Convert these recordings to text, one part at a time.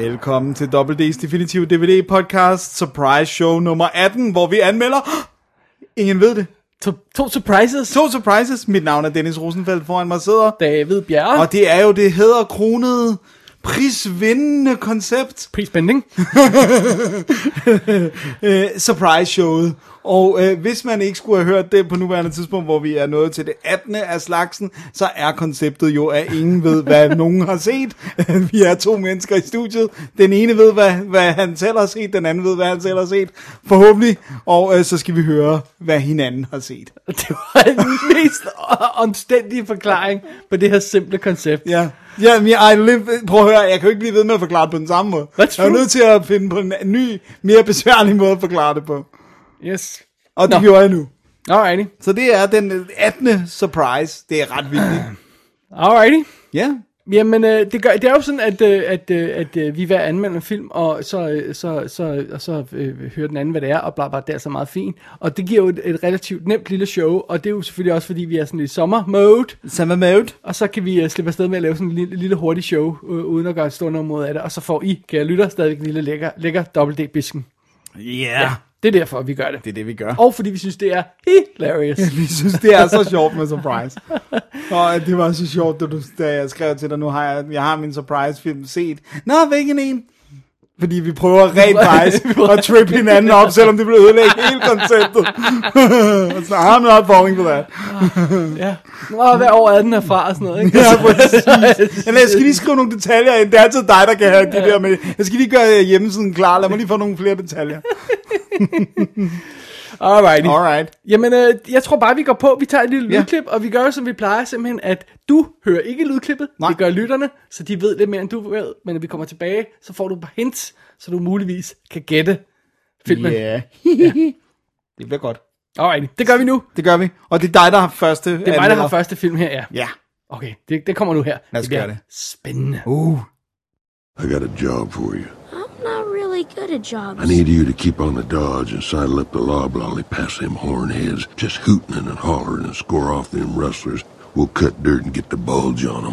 Velkommen til WD's Definitive DVD Podcast Surprise Show nummer 18, hvor vi anmelder... Ingen ved det. To, to surprises. To surprises. Mit navn er Dennis Rosenfeldt, foran mig sidder. David Bjerre. Og det er jo det hedder kronede prisvindende koncept. Prisbending. øh, surprise showet. Og øh, hvis man ikke skulle have hørt det på nuværende tidspunkt, hvor vi er nået til det 18. af slagsen, så er konceptet jo, at ingen ved, hvad nogen har set. vi er to mennesker i studiet. Den ene ved, hvad, hvad han selv har set, den anden ved, hvad han selv har set. Forhåbentlig. Og øh, så skal vi høre, hvad hinanden har set. Det var den mest omstændige forklaring på det her simple koncept. Ja. Ja, men jeg, live, prøv at høre, jeg kan jo ikke blive ved med at forklare det på den samme måde. That's Jeg er true. nødt til at finde på en ny, mere besværlig måde at forklare det på. Yes. Og det Nå. gjorde jeg nu. Alrighty. Så det er den 18. surprise. Det er ret vildt. Alrighty. Ja. Jamen, øh, det, gør, det er jo sådan, at, øh, at, øh, at øh, vi at anmelde en film, og så, øh, så, så, og så øh, hører den anden, hvad det er, og bla bla, det er så meget fint. Og det giver jo et, et relativt nemt lille show, og det er jo selvfølgelig også, fordi vi er sådan i sommer-mode, Samme mode. og så kan vi uh, slippe afsted med at lave sådan en lille, lille hurtigt show, uh, uden at gøre et stort ud af det, og så får I, kære lytter, stadig en lille lækker, lækker dobbelt-D-bisken. Yeah. Det er derfor, vi gør det. Det er det, vi gør. Og fordi vi synes, det er hilarious. Vi synes, det er så sjovt med surprise. Og det var så sjovt, da, du, da jeg skrev til dig, nu har jeg, jeg har min surprise-film set. Nå, hvilken en? Fordi vi prøver rent faktisk at trippe hinanden op, selvom det bliver ødelægge hele konceptet. Så, I'm not falling for that. ja. Nå, hvad år er den herfra og sådan noget, ikke? Ja, præcis. Eller jeg skal lige skrive nogle detaljer ind. Det er altid dig, der kan have de der med. Jeg skal lige gøre hjemmesiden klar. Lad mig lige få nogle flere detaljer. Alrighty. Alright. Jamen, øh, jeg tror bare, vi går på. Vi tager et lille Ja. lydklip, og vi gør som vi plejer, simpelthen, at du hører ikke lydklippet. Nej. Det gør lytterne, så de ved lidt mere, end du ved. Men når vi kommer tilbage, så får du et par hints, så du muligvis kan gætte filmen. Yeah. det bliver godt. Alrighty, det gør vi nu. Det gør vi. Og det er dig, der har første Det er mig, der har første film her, ja. Ja. Okay, det, det kommer nu her. Lad os bliver gøre det. Spændende. Uh. I got a job for you. Really good at jobs. I need you to keep on the dodge and sidle up the loblolly past them hornheads, just hooting and hollering and score off them rustlers. We'll cut dirt and get the bulge on them.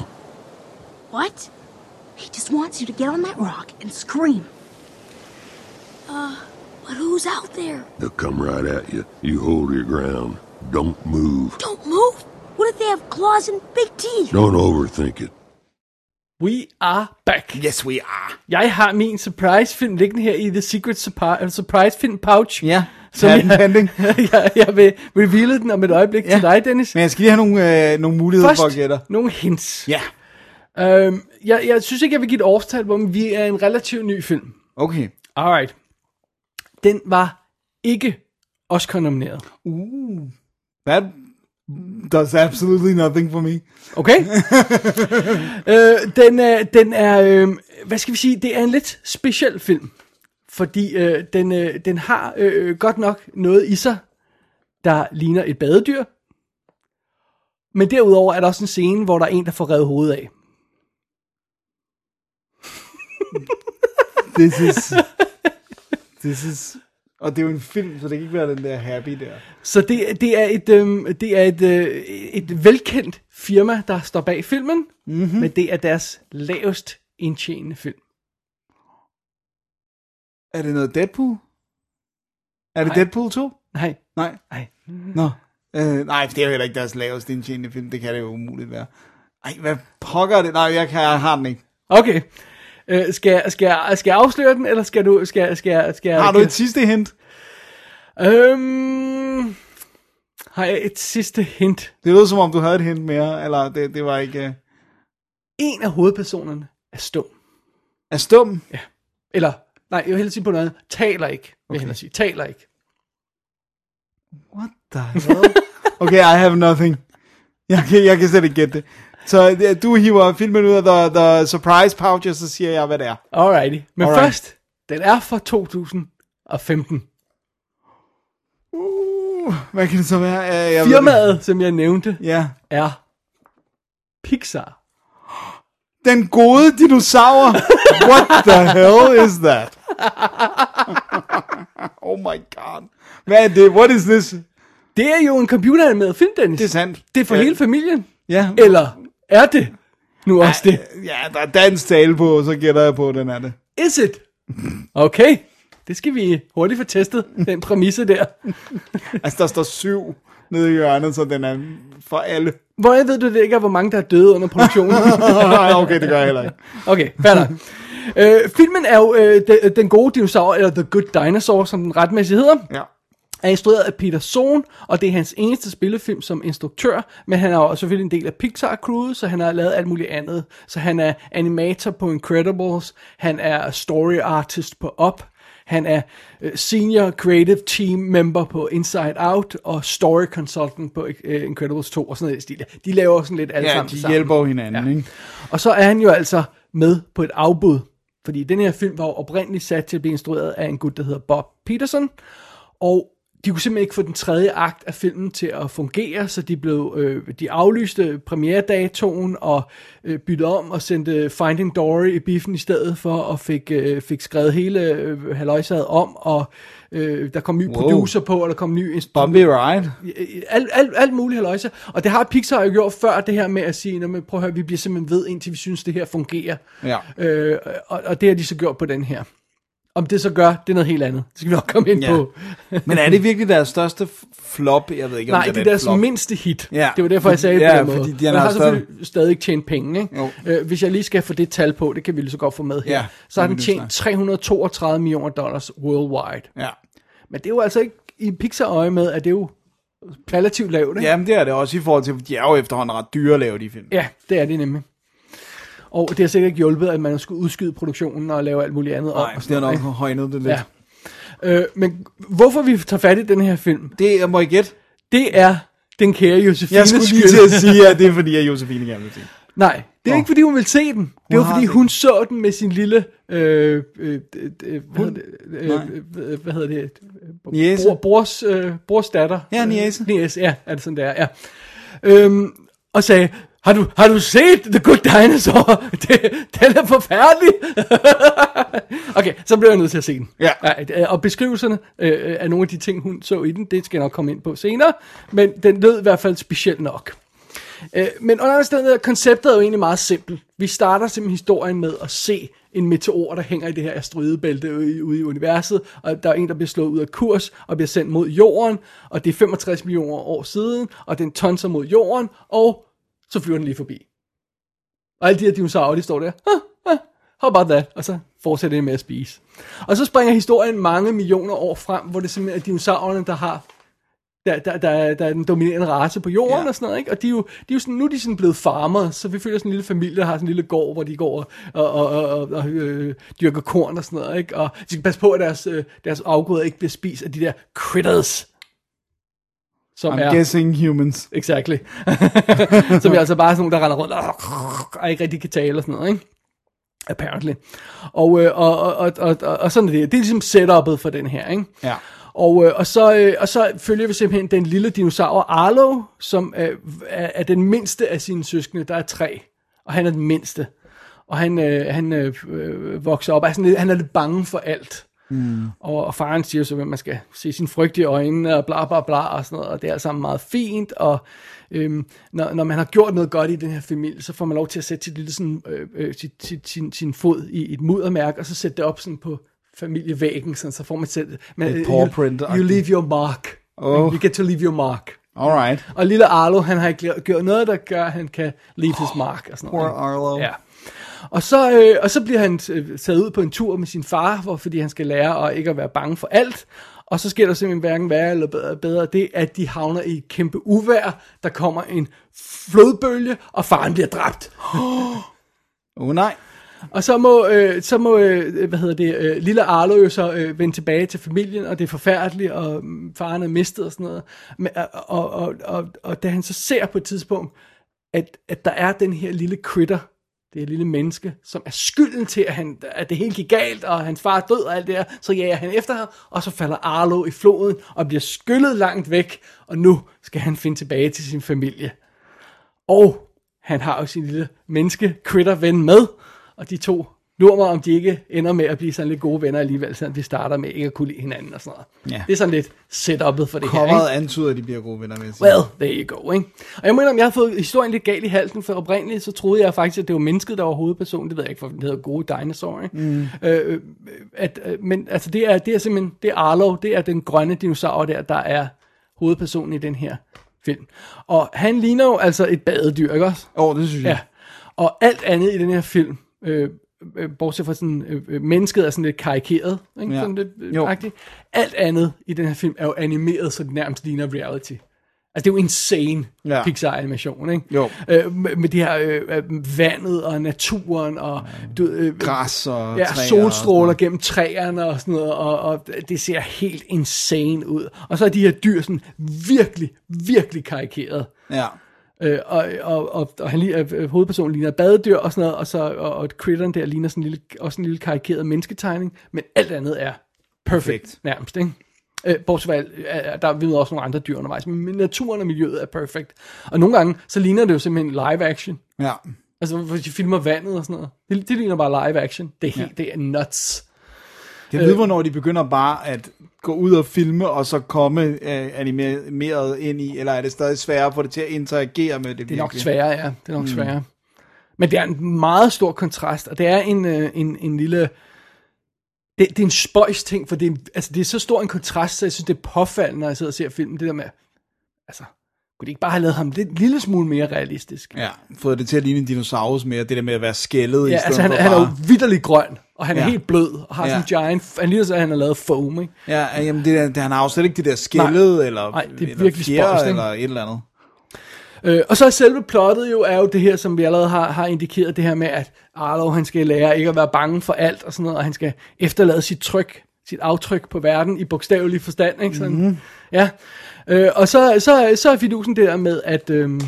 What? He just wants you to get on that rock and scream. Uh, but who's out there? They'll come right at you. You hold your ground. Don't move. Don't move. What if they have claws and big teeth? Don't overthink it. We are back. Yes, we are. Jeg har min surprise-film liggende her i The Secret Surpri- Surprise-film pouch. Ja. Patent jeg, jeg, jeg vil reveale den om et øjeblik ja. til dig, Dennis. Men jeg skal lige have nogle, øh, nogle muligheder for at Først gætte. nogle hints. Ja. Øhm, jeg, jeg synes ikke, jeg vil give et årstal men vi er en relativt ny film. Okay. Alright. Den var ikke Oscar-nomineret. That does absolutely nothing for me. Okay? øh, den, er, den er, øh, hvad skal vi sige, det er en lidt speciel film. Fordi øh, den, øh, den har øh, godt nok noget i sig, der ligner et badedyr. Men derudover er der også en scene, hvor der er en, der får revet hovedet af. This is... This is... Og det er jo en film, så det kan ikke være den der happy der. Så det, det er, et, øhm, det er et, øh, et velkendt firma, der står bag filmen, mm-hmm. men det er deres lavest indtjenende film. Er det noget Deadpool? Er det Nej. Deadpool 2? Nej, Nej. nej. Nå. Øh, nej, det er jo heller ikke deres laveste indtjenende film. Det kan det jo umuligt være. Ej, hvad pokker er det? Nej, jeg, kan, jeg har den ikke. Okay. Øh, skal, jeg- skal, jeg, skal jeg afsløre den, eller skal du... Skal, skal, skal, jeg- Har du et sidste hint? Øhm, har jeg et sidste hint? Det lød som om, du havde et hint mere, eller det, det var ikke... Uh... En af hovedpersonerne er stum. Er stum? Eller, nej, jeg vil hellere sige på noget andet. Taler ikke, vil okay. jeg sige. Taler ikke. What the hell? okay, I have nothing. Jeg kan, jeg kan slet ikke gætte det. Så du hiver filmen ud af the, the surprise pouch, og så siger jeg, hvad det er. Alrighty. Men Alright. Først, Den er fra 2015. Uh, hvad kan det så være? Jeg, jeg Firmaet, som jeg nævnte. Ja. er Pixar. Den gode dinosaur. What the hell is that? oh my god. Hvad er det? What is this? Det er jo en computeranimeret film, Dennis. Det er sandt. Det er for Ja. hele familien. Ja. Eller er det nu også det? Ja, der er dansk tale på, så gætter jeg på, at den er det. Is it? Okay. Det skal vi hurtigt få testet, den præmisse der. Altså, der står syv nede i hjørnet, så den er for alle. Hvor jeg ved du det ikke er, hvor mange der er døde under produktionen? okay, det gør jeg heller ikke. Okay, fair nok. øh, filmen er jo øh, den, den gode dinosaur, eller The Good Dinosaur, som den retmæssigt hedder. Ja. Er instrueret af Peter Sohn, og det er hans eneste spillefilm som instruktør, men han er jo selvfølgelig en del af Pixar-crewet, så han har lavet alt muligt andet. Så han er animator på Incredibles, han er story artist på Up, han er øh, senior creative team member på Inside Out, og story consultant på øh, Incredibles 2, og sådan noget stil. De laver sådan lidt alle Ja, sammen de sammen. hjælper hinanden, Ja. ikke? Og så er han jo altså med på et afbud, fordi den her film var jo oprindeligt sat til at blive instrueret af en gut, der hedder Bob Peterson, og de kunne simpelthen ikke få den tredje akt af filmen til at fungere, så de blev øh, de aflyste premieredatoen og øh, byttede om og sendte Finding Dory i biffen i stedet for, og fik, øh, fik skrevet hele øh, halvøjsaget om, og øh, der kom ny Wow. producer på, og der kom ny Bumpy Ride. alt, alt, alt muligt haløjse. Og det har Pixar jo gjort før, det her med at sige, "Nå, men prøv at høre, vi bliver simpelthen ved, indtil vi synes, det her fungerer. Ja. Øh, og, og det har de så gjort på den her. Om det så gør, det er noget helt andet. Det skal vi nok komme ind Ja. på. Men er det virkelig deres største flop? Jeg ved ikke, om Nej, det det er er deres flop. mindste hit. Ja, det var derfor, jeg sagde fordi- det på ja, den måde. fordi de har har stadig- selvfølgelig stadig tjent penge. Ikke? Jo. Øh, hvis jeg lige skal få det tal på, det kan vi lige så godt få med her. Ja, så har den tjent jeg 332 millioner dollars worldwide. Ja. Men det er jo altså ikke i Pixar-øje med, at det er jo relativt lavt. Ikke? Jamen, det er det også i forhold til, de er jo efterhånden ret dyre at lave de film. Ja, det er det nemlig. Og det har sikkert ikke hjulpet, at man skulle udskyde produktionen og lave alt muligt andet. Nej, og det har nok noget, højnet det lidt. ikke? Ja. Øh, men hvorfor vi tager fat i den her film, Det, jeg må ikke gætte. det er den kære Josefine Jeg skulle lige til at sige, at det er fordi, at Josefine gerne vil se. Nej, det er Nå. ikke fordi hun vil se den. Det var fordi hun så den med sin lille, øh, øh, øh, hvad, hedder det, Nej. øh, øh, hvad hedder det, Niece? Bror, brors, øh, brors datter. Ja, niece. Øh, niece, ja, er det sådan der, ja. Øhm, og sagde, har du, har du set The Good Dinosaur? Det, den er forfærdelig. okay, så blev jeg nødt til at se den. Ja. øh, Og beskrivelserne øh, af nogle af de ting, hun så i den, det skal jeg nok komme ind på senere. Men den lød i hvert fald specielt nok. Øh, men under stedet, konceptet er jo egentlig meget simpelt. Vi starter simpelthen historien med at se en meteor, der hænger i det her asteroidebælte ude i, ude i universet, og der er en, der bliver slået ud af kurs og bliver sendt mod jorden, og det er 65 millioner år siden, og den tonser mod jorden, og så flyver den lige forbi. Og alle de her dinosaurer, de står der, ah, ah, how about that? Og så fortsætter det med at spise. Og så springer historien mange millioner år frem, hvor det simpelthen er dinosaurerne, der har der, der, der, er- der er den dominerende race på jorden ja. og sådan noget, ikke? Og de er jo, de er jo sådan, nu er de sådan blevet farmer, så vi føler sådan en lille familie, der har sådan en lille gård, hvor de går og, og, og, og, og øh, dyrker korn og sådan noget, ikke? Og de skal passe på, at deres, øh, deres afgrøder ikke bliver spist af de der critters, som I'm er... guessing humans. Exactly. som er altså bare sådan nogle, der render rundt og, ikke rigtig kan tale og sådan noget, ikke? Apparently. Og, øh, og, og, og, og, og, og sådan er det. Det er ligesom setup'et for den her, ikke? Ja. Og, øh, og, så, øh, og så følger vi simpelthen den lille dinosaur Arlo, som øh, er, er den mindste af sine søskende. Der er tre, og han er den mindste. Og han, øh, han øh, øh, vokser op, lidt, han er lidt bange for alt. Mm. Og, og faren siger så, at man skal se sin frygt i øjnene, og bla bla bla, og sådan noget, og det er alt sammen meget fint, og øhm, når, når man har gjort noget godt i den her familie, så får man lov til at sætte sit lille sådan, øh, øh, sit, sit, sin, sin fod i et muddermærke, og så sætte det op sådan på familievæggen, sådan, så får man sætte, man, Et paw print you, you leave your mark. Oh. You get to leave your mark. Alright. Og lille Arlo, han har ikke gjort noget, der gør, at han kan leave his mark. Og sådan Poor noget. Arlo. Ja. Og så, øh, og så bliver han øh, taget ud på en tur med sin far, hvor, fordi han skal lære at ikke at være bange for alt. Og så sker der simpelthen hverken værre eller bedre, bedre det, at de havner i et kæmpe uvær. Der kommer en flodbølge, og faren bliver dræbt. Oh nej. Og så må, øh, så må øh, hvad hedder det, øh, lille Arlo jo så øh, vende tilbage til familien, og det er forfærdeligt, og mm, faren er mistet og sådan noget. Men, og, og, og, og, og da han så ser på et tidspunkt, at, at der er den her lille critter, det her lille menneske, som er skylden til, at, han, at det hele gik galt, og hans far er død og alt det her, så jager han efter ham, og så falder Arlo i floden, og bliver skyllet langt væk, og nu skal han finde tilbage til sin familie. Og han har jo sin lille menneske critter ven med, og de to lurer mig, om de ikke ender med at blive sådan lidt gode venner alligevel, selvom de starter med ikke at kunne lide hinanden og sådan noget. Ja. Det er sådan lidt setup'et for det her, ikke? Coveret antyder, at de bliver gode venner med. Well, there you go, ikke? Og jeg mener, om jeg har fået historien lidt galt i halsen, for oprindeligt så troede jeg faktisk, at det var mennesket, der var hovedpersonen. Det ved jeg ikke, for den hedder Gode Dinosaur, ikke? Mm. Øh, øh, at, øh, men altså, det er, det er simpelthen, det er Arlo, det er den grønne dinosaur der, der er hovedpersonen i den her film. Og han ligner jo altså et badedyr, ikke også? Åh, oh, det synes jeg. Ja. Og alt andet i den her film, øh, bortset fra sådan, øh, øh, mennesket er sådan lidt karikeret, ikke? Ja. Sådan lidt øh, agtigt. Alt andet i den her film er jo animeret, så det nærmest ligner reality. Altså, det er jo insane Ja. Pixar-animation, ikke? Jo. Øh, med, med det her øh, øh, vandet og naturen og du, øh, Græs og ja, træer og solstråler sådan gennem træerne og sådan noget, og, og det ser helt insane ud. Og så er de her dyr sådan virkelig, virkelig karikeret. Ja. Øh, og, og, og, og han, øh, hovedpersonen ligner badedyr og sådan noget, og, så, og, og critteren der ligner sådan en lille, også en lille karikeret mennesketegning, men alt andet er perfekt, Perfekt. nærmest, ikke? Øh, bortset fra, øh, der er vi også nogle andre dyr undervejs, men naturen og miljøet er perfekt. Og nogle gange, så ligner det jo simpelthen live action. Ja. Altså, hvis de filmer vandet og sådan noget. Det, det ligner bare live action. Det er helt, ja. det er nuts. Jeg ved, hvornår de begynder bare at gå ud og filme, og så komme øh, animeret ind i, eller er det stadig sværere få det til at interagere med det? Det er nok sværere, ja. Det er nok mm. sværere. Men det er en meget stor kontrast, og det er en, øh, en, en lille... Det, det er en spøjs ting, for det er, altså, det er så stor en kontrast, så jeg synes, det er påfaldende, når jeg sidder og ser filmen. Det der med, altså, kunne de ikke bare have lavet ham lidt, en lille smule mere realistisk? Ja, fået det til at ligne en dinosaurus mere, det der med at være skældet i Ja, stedet altså han, for han er jo bare... vidderlig grøn, og han er Ja. helt blød, og har Ja. sådan en giant, han ligner så, at han har lavet foam, ikke? Ja, jamen det, der- han har jo slet ikke det der skældet, eller, Nej, det er eller virkelig fjer, spøjst, eller et eller andet. Øh, og så er selve plottet jo, er jo det her, som vi allerede har, har indikeret, det her med, at Arlo, han skal lære ikke at være bange for alt og sådan noget, og han skal efterlade sit tryk, sit aftryk på verden i bogstavelig forstand, ikke sådan? Mm-hmm. Ja. Øh, og så, så, så er fidusen der med, at, øhm,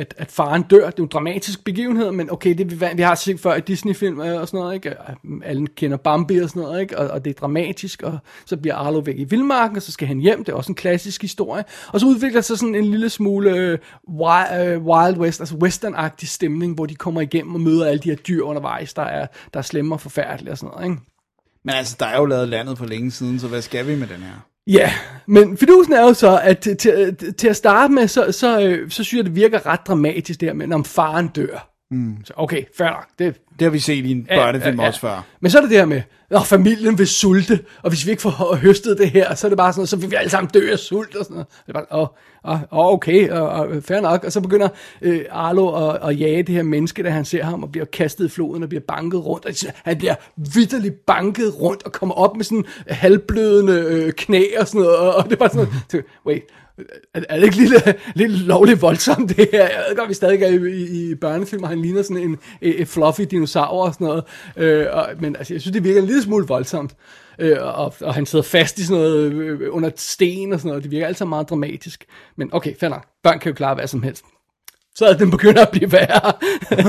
at, at faren dør. Det er jo en dramatisk begivenhed, men okay, det vi, vi har set før i Disney-film øh, og sådan noget, ikke? Øh, alle kender Bambi og sådan noget, ikke? Og, og det er dramatisk, og så bliver Arlo væk i vildmarken, og så skal han hjem. Det er også en klassisk historie. Og så udvikler sig sådan en lille smule øh, wild, øh, Wild West, altså western-agtig stemning, hvor de kommer igennem og møder alle de her dyr undervejs, der er, der er slemme og forfærdelige og sådan noget, ikke? Men altså, der er jo lavet landet for længe siden, så hvad skal vi med den her? Ja, men fidusen er jo så, at til, til, til at starte med, så, så, øh, så synes jeg, det virker ret dramatisk der men om faren dør. Mm. Så okay, fair nok. Det, Det har vi set i en børnefilm ja, ja, ja. også før. Men så er det der med, at familien vil sulte, og hvis vi ikke får høstet det her, så er det bare sådan noget, så vil vi alle sammen dø af sult og sådan noget. Det er bare, åh, åh, okay, og, og, fair nok. Og så begynder øh, Arlo at, at jage det her menneske, da han ser ham, og bliver kastet i floden og bliver banket rundt. Og han bliver vidderligt banket rundt og kommer op med sådan halvblødende øh, knæ og sådan noget. Og, og det er bare sådan noget, wait, er, er det ikke lidt, øh, lidt lovligt voldsomt det her? Jeg ved godt, vi stadig er i, i, i børnefilm, og han ligner sådan en, en, fluffy dinosaur og sådan noget. Øh, og, men altså, jeg synes, det virker en lille smule voldsomt. Øh, og, og han sidder fast i sådan noget øh, under sten og sådan noget. Det virker altid meget dramatisk. Men okay, fair nok. Børn kan jo klare hvad som helst. Så er den begynder at blive værre.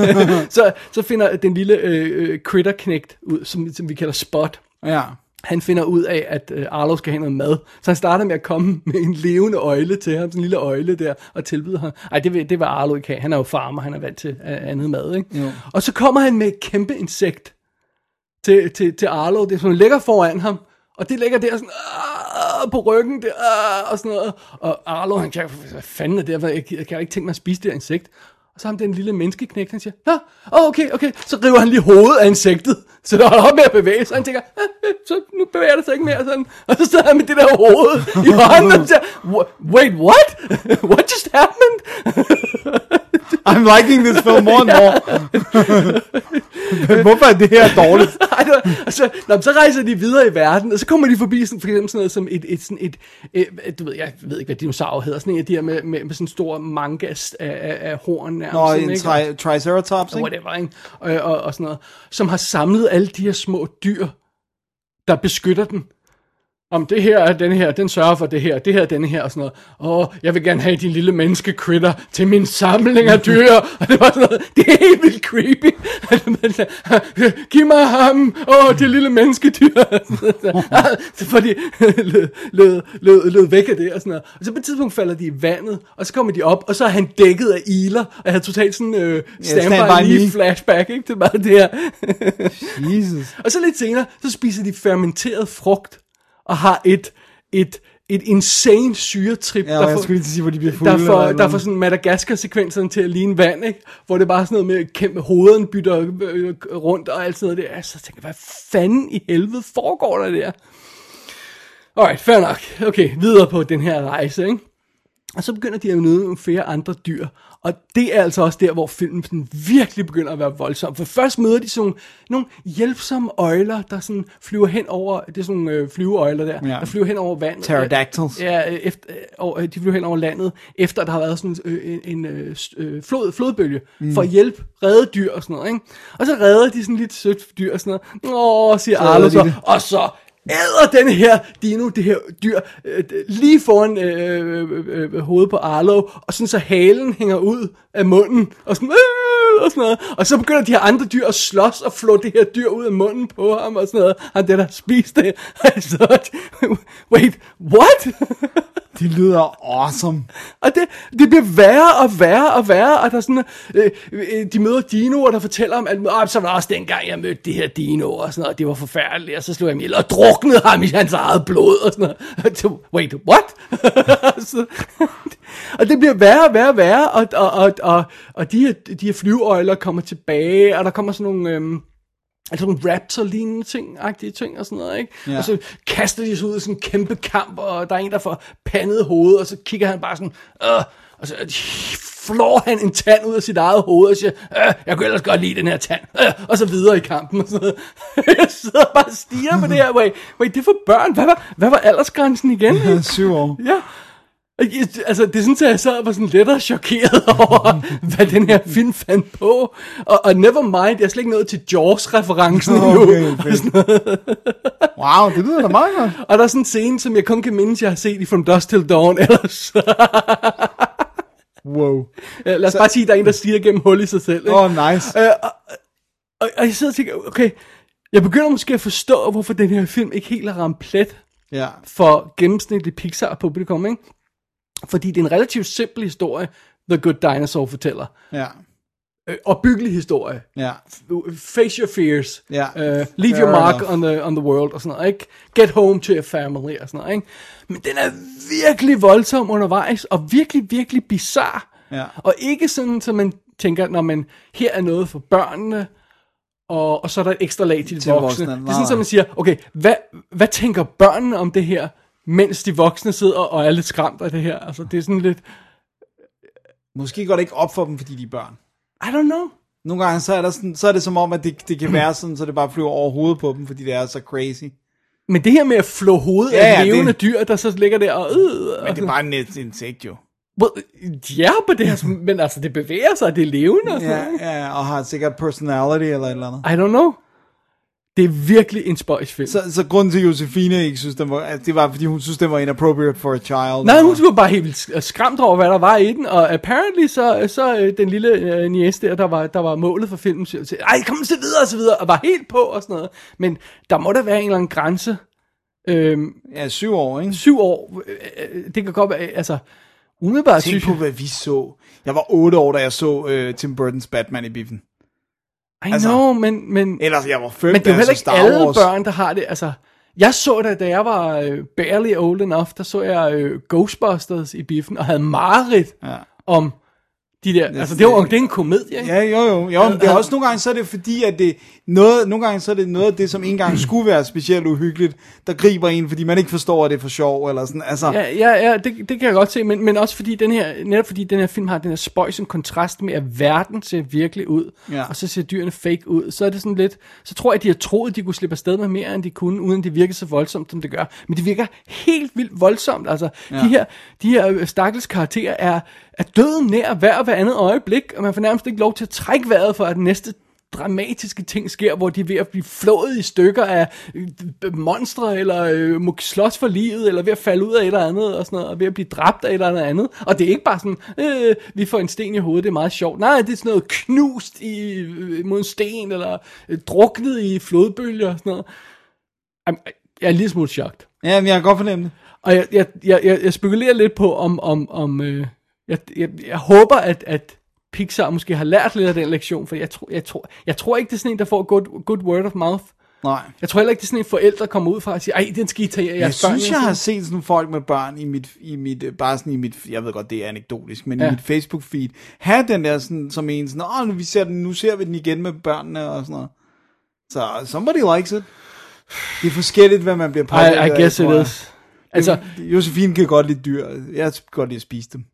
så, så finder den lille øh, øh critter knægt ud, som, som vi kalder Spot Ja han finder ud af, at øh, Arlo skal have noget mad. Så han starter med at komme med en levende øjle til ham, sådan en lille øjle der, og tilbyder ham. Ej, det det var Arlo ikke have. Han er jo farmer, han er vant til øh, andet mad, ikke? Jo. Og så kommer han med et kæmpe insekt til, til, til Arlo. Det sådan, ligger foran ham, og det ligger der sådan, "Ah", på ryggen der, "Ah", og sådan noget. Og Arlo, han kan, hvad fanden er det, jeg, jeg kan ikke tænke mig at spise det her insekt. Og så har han den lille menneskeknægt, han siger, Nå, okay, okay. Så river han lige hovedet af insektet, så det holder op med at bevæge sig. Han tænker, så nu bevæger det sig ikke mere. Sådan. Og så sidder han med det der hoved i hånden og siger, wait, what? what just happened? I'm liking this film more and more. Men Hvorfor er det her dårligt? Ej, det var, og så, rejser de videre i verden, og så kommer de forbi sådan, for eksempel sådan noget som et, et, sådan et, et, du ved, jeg ved ikke, hvad dinosaur hedder, sådan en af de her med, med, med sådan en stor mangas af, af, af horn nærmest. Nå, sådan, en tri- triceratops, ikke? whatever, ikke? Og, og, og sådan noget, som har samlet alle de her små dyr, der beskytter den. Om det her er den her, den sørger for det her, det her er den her, og sådan noget. Åh, jeg vil gerne have din lille menneskekritter til min samling af dyr. og det var sådan noget, det er helt vildt creepy. Giv mig ham, åh, det lille menneskedyr. Fordi lød, lød, lød, lød væk af det, og sådan noget. Og så på et tidspunkt falder de i vandet, og så kommer de op, og så er han dækket af iler, og jeg havde totalt sådan øh, Stand stand-by By lige Me. flashback, ikke, til bare det her. Jesus. Og så lidt senere, så spiser de fermenteret frugt, og har et, et, et insane syretrip, Ja, jeg får- skulle sige, hvor de bliver fulde. der får, der får sådan Madagaskar-sekvenserne til at ligne vand, ikke? Hvor det er bare sådan noget med at kæmpe hovederne bytter øh, rundt og alt sådan noget der. Så tænker jeg, hvad fanden i helvede foregår der der? Alright, fair nok. Okay, videre på den her rejse, ikke? Og så begynder de at møde nogle flere andre dyr. Og det er altså også der, hvor filmen sådan virkelig begynder at være voldsom. For først møder de sådan nogle, nogle hjælpsomme øjler, der sådan flyver hen over, det er sådan nogle øh, flyveøjler der, Ja. der flyver hen over vandet. Pterodactyls. Ja, øh, efter, øh, over, de flyver hen over landet, efter der har været sådan øh, en, en øh, øh, flod, flodbølge, mm. for at hjælpe redde dyr og sådan noget. Ikke? Og så redder de sådan lidt sødt dyr og sådan noget. Åh, siger redder Arlo så. Og så æder den her dino, det her dyr, øh, lige foran øh, øh, øh, hovedet på Arlo, og sådan så halen hænger ud af munden, og sådan, øh, og sådan noget. Og så begynder de her andre dyr at slås og flå det her dyr ud af munden på ham, og sådan noget. Han det der spiste det. Altså, wait, what? det lyder awesome. Og det, det bliver værre og værre og værre, og der er sådan, øh, øh, de møder dinoer, der fortæller om, at oh, så var der også dengang, jeg mødte det her dino, og sådan noget, og det var forfærdeligt, og så slog jeg ham og druknede ham i hans eget blod, og sådan noget. Så, Wait, what? så, og det bliver værre og værre og værre, og, og, og, og, og de, her, de her flyveøjler kommer tilbage, og der kommer sådan nogle... Øh, Altså nogle raptor-lignende ting, agtige ting og sådan noget, ikke? Ja. Og så kaster de sig ud i sådan en kæmpe kamp, og der er en, der får pandet hovedet, og så kigger han bare sådan, øh, og så flår han en tand ud af sit eget hoved, og siger, øh, jeg kunne ellers godt lide den her tand, øh, og så videre i kampen, og sådan noget. Jeg sidder bare og stiger på det her, wait, wait, det er for børn, hvad var, hvad var aldersgrænsen igen? Syv år. Ja. Jeg- Altså, det sådan, at jeg sad og var sådan lidt chokeret over, hvad den her film fandt på. Og, og never mind, jeg er slet ikke nået til Jaws-referencen endnu. Okay. Wow, det lyder da meget godt. Og der er sådan en scene, som jeg kun kan mindes, jeg har set i From Dusk Till Dawn ellers. Wow. Lad os bare sige, at der er en, der stiger gennem hul i sig selv. Åh, oh, nice. Øh, og, og, og jeg sidder og tænker, okay, jeg begynder måske at forstå, hvorfor den her film ikke helt har ramt plet Ja. for gennemsnitlig Pixar-publikum, ikke? Fordi det er en relativt simpel historie, The Good Dinosaur fortæller. Ja. Øh, opbyggelig historie. Ja. Face your fears. Ja. Uh, leave Fair your mark enough. on the, on the world og sådan noget, ikke? Get home to your family og sådan noget, ikke? Men den er virkelig voldsom undervejs, og virkelig, virkelig bizarre. Ja. Og ikke sådan, så man tænker, når man her er noget for børnene, og, og så er der et ekstra lag til de voksne. voksne. Det er sådan, så nej. man siger, okay, hvad, hvad tænker børnene om det her, mens de voksne sidder og er lidt skræmt af det her? Altså, det er sådan lidt, Måske går det ikke op for dem, fordi de er børn. I don't know. Nogle gange så er, der sådan, så er det som om, at det, det kan være sådan, så det bare flyver over hovedet på dem, fordi det er så crazy. Men det her med at flå hovedet Ja, af ja, levende det- dyr, der så ligger der og... Øh, Men det er bare en insekt jo. Well, ja, på det her, men altså, det bevæger sig, det er levende og sådan Ja, ja, og har sikkert personality eller et eller andet. I don't know. Det er virkelig en spøjs film. Så, Så, grunden til, at Josefine ikke synes, den var, at det var, fordi hun synes, den var inappropriate for a child. Nej, hun var bare helt vildt sk- skræmt over, hvad der var i den, og apparently så, så øh, den lille øh, niece der, der var, der var målet for filmen, så ej, kom så videre og så videre, og var helt på og sådan noget. Men der må der være en eller anden grænse. Øhm, Ja, syv år, ikke? syv år, øh, det kan godt være, altså, umiddelbart Tænk synes på, jeg, hvad vi så. Jeg var otte år, da jeg så øh, Tim Burton's Batman i biffen. I altså- know, men, men, Ellers, jeg var født, Men det er jo da heller så ikke Star alle Wars. børn, der har det. Altså, jeg så det, da jeg var øh, barely old enough, der så jeg øh, Ghostbusters i biffen, og havde mareridt Ja. om de der, altså det, var, det er en komedie, ikke? Ja, jo, jo. jo men det er også nogle gange, så er det fordi, at det noget, nogle gange så er det noget af det, som ikke engang skulle være specielt uhyggeligt, der griber en, fordi man ikke forstår, at det er for sjov, eller sådan, altså, Ja, ja, ja det, det kan jeg godt se, men, men også fordi den her, netop fordi den her film har den her spøjs kontrast med, at verden ser virkelig ud, Ja. og så ser dyrene fake ud, så er det sådan lidt, så tror jeg, at de har troet, de kunne slippe afsted med mere, end de kunne, uden det virker så voldsomt, som det gør. Men det virker helt vildt voldsomt, altså, ja. de her, de her øh, stakkels karakterer er, er døden nær hver og hver andet øjeblik, og man får nærmest ikke lov til at trække vejret for, at den næste dramatiske ting sker, hvor de er ved at blive flået i stykker af øh, monstre, eller øh, må slås for livet, eller ved at falde ud af et eller andet, og sådan noget, og ved at blive dræbt af et eller andet. Og det er ikke bare sådan, øh, vi får en sten i hovedet, det er meget sjovt. Nej, det er sådan noget knust i, øh, mod en sten, eller øh, druknet i flodbølger og sådan noget. Jeg er lille smule chokt. Ja, men jeg kan godt fornemme det. Og jeg, jeg, jeg, jeg, jeg spekulerer lidt på, om, om, om øh, jeg, jeg, jeg håber, at, at Pixar måske har lært lidt af den lektion, for jeg tror, jeg tror, jeg tror ikke, det er sådan en, der får good, good word of mouth. Nej. Jeg tror heller ikke, det er sådan en forældre kommer ud fra og siger, ej, den skal I tage jeres Jeg børn synes, med." jeg har set sådan folk med børn i mit, i mit, øh, bare sådan i mit, jeg ved godt, det er anekdotisk, men ja. I mit Facebook-feed, have den der sådan, som en sådan, åh, nu, vi ser den, nu ser vi den igen med børnene og sådan noget. Så somebody likes it. Det er forskelligt, hvad man bliver påvirket I, af, I guess it tror jeg. is. Altså, Josefine kan godt lide dyr. Jeg kan godt lide at spise dem.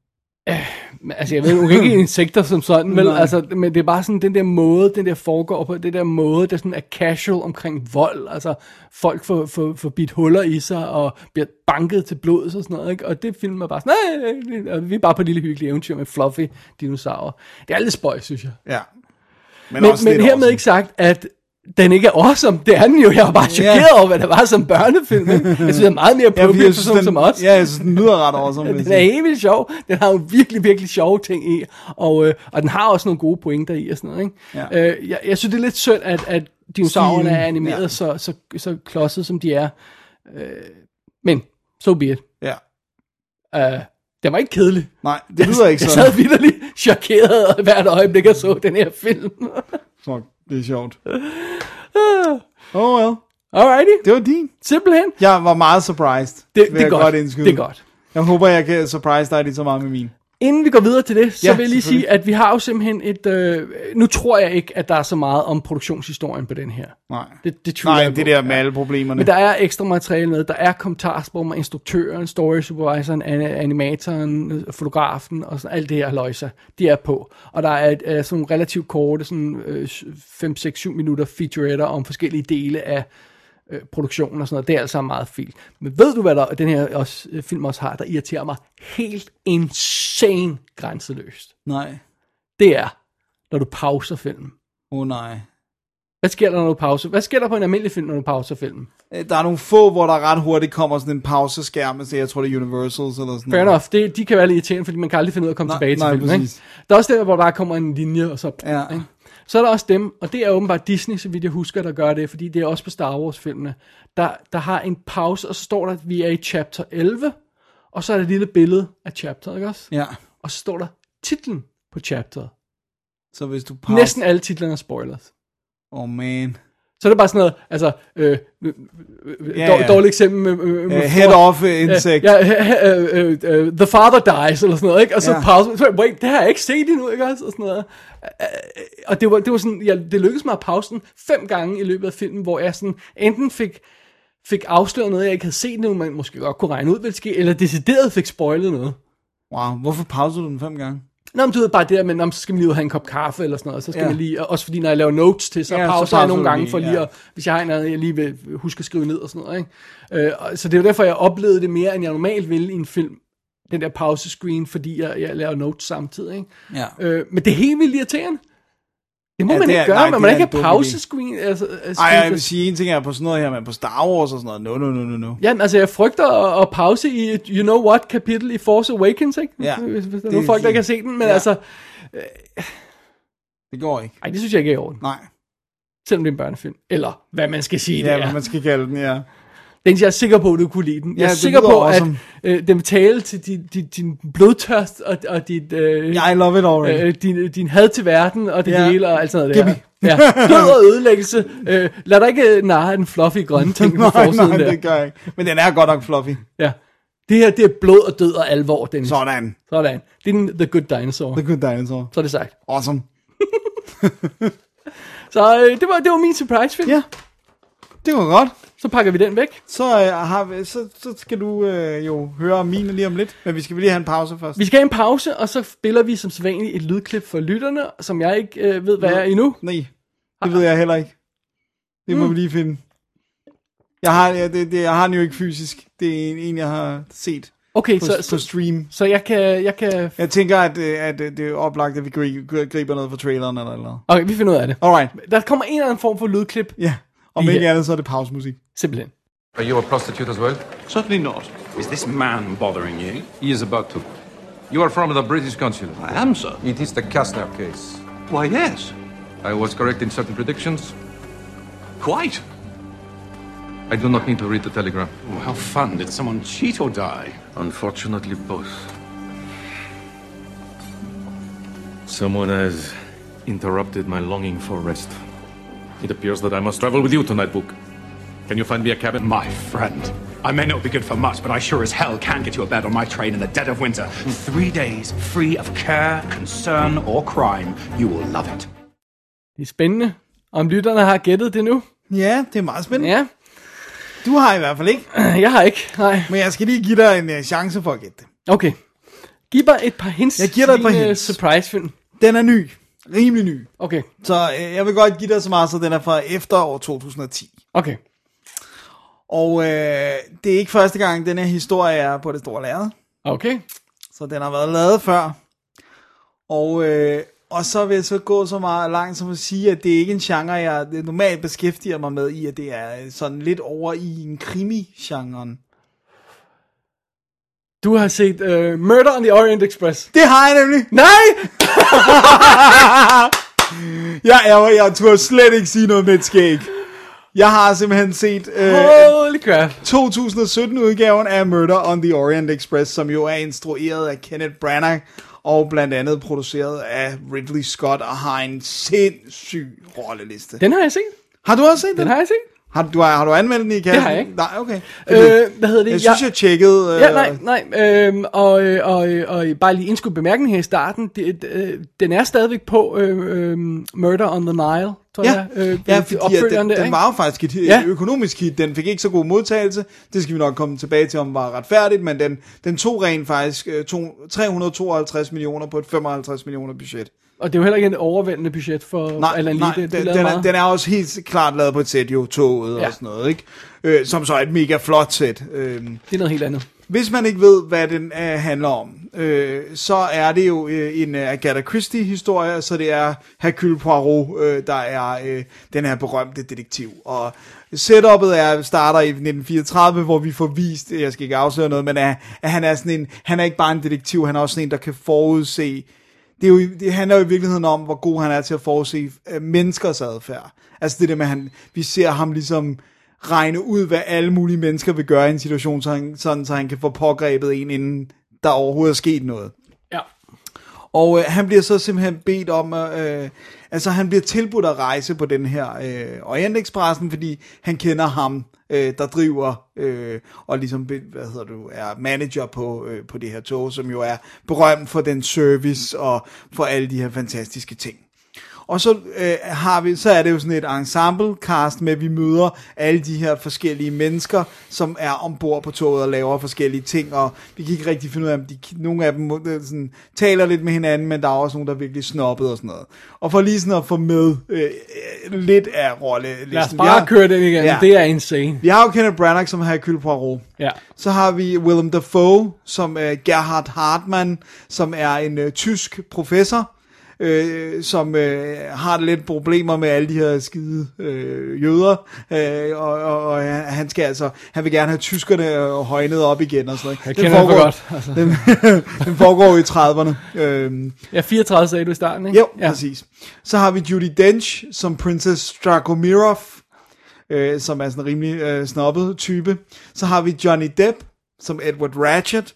Men, altså, jeg ved jo ikke insekter som sådan, vel? Nej. Altså, men det er bare sådan den der måde, den der foregår på, det der måde, der sådan er casual omkring vold. Altså, folk får, får, får bidt huller i sig, og bliver banket til blod og sådan noget, ikke? Og det film er bare sådan, nej, vi er bare på et lille hyggeligt eventyr med fluffy dinosaurer. Det er lidt spøj, synes jeg. Ja. Men, men lidt hermed awesome. ikke sagt, at den ikke er awesome. Det er den jo. Jeg var bare chokeret Ja. over, hvad det var som børnefilm. Ikke? Jeg synes, det er meget mere Ja, appropriate jeg for sådan som os. Ja, jeg synes, den lyder ret awesome. jeg Den er helt vildt sjov. Den har jo virkelig, virkelig sjove ting i. Og, øh, og den har også nogle gode pointer i og sådan noget. Ikke? Ja. Øh, jeg, jeg synes, det er lidt synd, at, at dinosaurerne er animeret ja. ja. så, så, så klodset, som de er. Øh, men, so be it. Ja. Øh, den var ikke kedelig. Nej, det lyder ikke Jeg sådan. sad vidderligt chokeret hvert øjeblik, jeg så den her film. Fuck, det er sjovt. Oh well. Alrighty, Det var din. simpelthen. Jeg var meget surprised. Det, det er godt. indskyde. det er godt. Jeg håber, jeg kan surprise dig lige så meget med min. Inden vi går videre til det, så Ja, vil jeg lige sige, at vi har jo simpelthen et... Øh, nu tror jeg ikke, at der er så meget om produktionshistorien på den her. Nej. Det, det Nej, jeg det der med alle problemerne. Men der er ekstra materiale med. Der er kommentarspor med instruktøren, story supervisoren, an- animatoren, fotografen og sådan, alt det her løjser. De er på. Og der er, er sådan nogle relativt korte, sådan øh, 5-6-7 minutter featuretter om forskellige dele af øh, produktionen og sådan noget. Det er altså meget fint. Men ved du, hvad der, den her også, øh, film også har, der irriterer mig helt insane grænseløst? Nej. Det er, når du pauser filmen. Åh oh, nej. Hvad sker der, når du pauser? Hvad sker der på en almindelig film, når du pauser filmen? Øh, Der er nogle få, hvor der ret hurtigt kommer sådan en pauseskærm, så jeg tror, det er Universals eller sådan Fair noget. enough. Det, de kan være lidt irriterende, fordi man kan aldrig finde ud af at komme Nej, tilbage til nej, filmen. Ikke? præcis. Der er også der, hvor der kommer en linje, og så... Ja. Ikke? Så er der også dem, og det er åbenbart Disney, så vidt jeg husker, der gør det, fordi det er også på Star Wars-filmene, der, der har en pause, og så står der, at vi er i chapter 11, og så er der et lille billede af chapteret, ikke også? Ja. Og så står der titlen på chapteret. Så hvis du pauser... Næsten alle titlerne er spoilers. Oh man. Så er det bare sådan noget, altså, øh, øh, øh, Ja, ja. dårligt eksempel med, med, Uh, med head off insect. Ja, øh, The Father Dies, eller sådan noget, ikke? Og så Ja. pause, wait, det har jeg ikke set endnu, ikke også? Og sådan noget. Og det var, det var sådan, ja, det lykkedes mig at pause den fem gange i løbet af filmen, hvor jeg sådan enten fik, fik afsløret noget, jeg ikke havde set nu, man måske godt kunne regne ud, hvad det ske, eller decideret fik spoilet noget. Wow, hvorfor pausede du den fem gange? Nå, men du ved bare det der men så skal man lige ud og have en kop kaffe eller sådan noget, og så skal Ja. man lige, og også fordi når jeg laver notes til, så Ja, ja, så pauser jeg pauser nogle gange lige, for lige ja. at, hvis jeg har en jeg lige vil huske at skrive ned og sådan noget, ikke? Øh, og- så det er jo derfor, jeg oplevede det mere, end jeg normalt ville i en film, den der pausescreen, fordi jeg, jeg laver notes samtidig, ikke? Ja. Øh, men det er helt vildt irriterende. Det må Ja, ja, man det ikke er- gøre, nej, man må ikke have dum idé. pausescreen. Altså, altså, Ej, jeg vil sige, en ting er på sådan noget her, men på Star Wars og sådan noget, no, no, no, no, no. Ja, altså jeg frygter at, at pause i et You Know What kapitel i Force Awakens, ikke? Ja. Hvis, hvis der er nogle folk, der ikke har set den, men Ja. ja. altså, Det går ikke. ej, det synes jeg ikke er i orden. Nej. Selvom det er en børnefilm. Eller hvad man skal sige, Ja, det hvad er. man skal kalde den, ja. Den, jeg er sikker på, at du kunne lide den. Jeg Ja, er det sikker på, awesome. at øh, den vil tale til din, din, din blodtørst og, og dit, øh, I love it already. øh, din, din had til verden og det Ja. hele og alt sådan noget Gimme. der. Ja. Død og ødelæggelse. Øh, lad dig ikke narre den fluffy grønne ting på nej, forsiden nej, der. det gør jeg ikke. Men den er godt nok fluffy. Ja. Det her, det er blod og død og alvor, Dennis. Sådan. Sådan. Det er den The Good Dinosaur. The Good Dinosaur. Så er det sagt. Awesome. Så øh, det, var, det var min surprise film. Ja. Det var godt. Så pakker vi den væk. Så, øh, har vi, så, så skal du øh, jo høre mine lige om lidt. Men vi skal lige have en pause først. Vi skal have en pause, og så spiller vi som sædvanligt et lydklip for lytterne, som jeg ikke øh, ved, hvad er endnu. Nej, det ved jeg heller ikke. Det må Mm. vi lige finde. Jeg har, ja, det, det, jeg har den jo ikke fysisk. Det er en, en jeg har set. Okay, på, så, på så, stream. så jeg kan, jeg kan... Jeg tænker, at, øh, at øh, det er oplagt, at vi gri- griber noget fra traileren eller eller. Okay, vi finder ud af det. Alright, Der kommer en eller anden form for lydklip, ja. Om Ja. ikke andet, så er det pausemusik. simpelthen. Are you a prostitute as well? Certainly not. Is this man bothering you? He is about to. You are from the British consulate. I am, sir. It is the Kastner case. Why, yes. I was correct in certain predictions. Quite. I do not need to read the telegram. Oh, how fun. Did someone cheat or die? Unfortunately, both. Someone has interrupted my longing for rest. It appears that I must travel with you tonight, Book. Can you find me a cabin? My friend. I may not be good for much, but I sure as hell can get you a bed on my train in the dead of winter. Three days free of care, concern, or crime. You will love it. Det er spændende. Om lytterne har gættet det nu? Ja, det er meget spændende. Ja, Du har i hvert fald ikke. jeg har ikke. Nej. Men jeg skal lige give dig en uh, chance for at gætte det. Okay. Giv mig et par hints. Jeg giver dig et par øh, hints. Surprise-film. Den er ny. Rimelig ny. Okay, Så øh, jeg vil godt give dig så meget, så den er fra efterår 2010. okay. Og øh, det er ikke første gang, den her historie er på det store lærred. Okay. Så den har været lavet før. Og, øh, og så vil jeg så gå så meget langt som at sige, at det er ikke en genre, jeg normalt beskæftiger mig med i, at det er sådan lidt over i en krimi-genren. Du har set uh, Murder on the Orient Express. Det har jeg nemlig. Nej! Jeg, jeg, jeg turde slet ikke sige noget med et skæg. Jeg har simpelthen set øh, Holy crap. 2017-udgaven af Murder on the Orient Express, som jo er instrueret af Kenneth Branagh, og blandt andet produceret af Ridley Scott, og har en sindssyg rolleliste. Den har jeg set. Har du også set den? Den har jeg set. Har du, har du anmeldt den i kassen? Det har jeg ikke. Nej, okay. Øh, hvad hedder det? jeg synes, jeg tjekkede... Øh, Ja, nej, nej. Øhm, og, øh, og, øh, og bare lige indskudt bemærkning her i starten. Det, øh, den er stadigvæk på øh, øh, Murder on the Nile, tror Ja, jeg. Øh, ja fordi opfølgeren den, den var jo faktisk et, Ja. et økonomisk hit. Den fik ikke så god modtagelse. Det skal vi nok komme tilbage til, om var retfærdigt, men den, den tog rent faktisk øh, to, 352 millioner på et 55 millioner budget. Og det er jo heller ikke et overvældende budget for Nej, Alan Lee. nej det, det den, den, er, den er også helt klart lavet på et sæt, jo, toget ja. Ja. og sådan noget, ikke? Øh, som så er et mega flot sæt. Øh, Det er noget helt andet hvis man ikke ved, hvad den øh, handler om, øh, så er det jo øh, en øh, Agatha Christie-historie, så det er Hercule Poirot, øh, der er øh, den her berømte detektiv. Og setupet er, starter i 1934, hvor vi får vist, jeg skal ikke afsløre noget, men at, at han er sådan en, han er ikke bare en detektiv, han er også sådan en, der kan forudse det, er jo, det handler jo i virkeligheden om, hvor god han er til at forudse øh, menneskers adfærd. Altså det der med, at han, vi ser ham ligesom regne ud, hvad alle mulige mennesker vil gøre i en situation, så han, sådan, så han kan få pågrebet en, inden der overhovedet er sket noget. Ja. Og øh, han bliver så simpelthen bedt om, at, øh, altså han bliver tilbudt at rejse på den her øh, Orientexpressen, fordi han kender ham, øh, der driver øh, og ligesom, hvad hedder du, er manager på, øh, på det her tog, som jo er berømt for den service og for alle de her fantastiske ting. Og så øh, har vi, så er det jo sådan et ensemble cast med, at vi møder alle de her forskellige mennesker, som er ombord på toget og laver forskellige ting, og vi kan ikke rigtig finde ud af, om de, nogle af dem øh, sådan, taler lidt med hinanden, men der er også nogle, der er virkelig snobbet og sådan noget. Og for lige sådan at få med øh, øh, lidt af rollelisten. Lad os bare har- køre den igen. Ja. Ja. Det er insane. Vi har jo Kenneth Branagh, som har Hercule Poirot. Ja. Så har vi Willem Dafoe, som er Gerhard Hartmann, som er en øh, tysk professor, øh, som øh, har lidt problemer med alle de her skide øh, jøder, øh, og, og, og han skal altså, han vil gerne have tyskerne øh, højnet op igen og sådan noget. Jeg kender ham for godt, altså. den, den foregår i 30'erne. Øh, Ja, 34 sagde du i starten, ikke? jo, ja. præcis. Så har vi Judy Dench som Princess Dragomirov, øh, som er sådan en rimelig øh, snobbet type. Så har vi Johnny Depp som Edward Ratchet,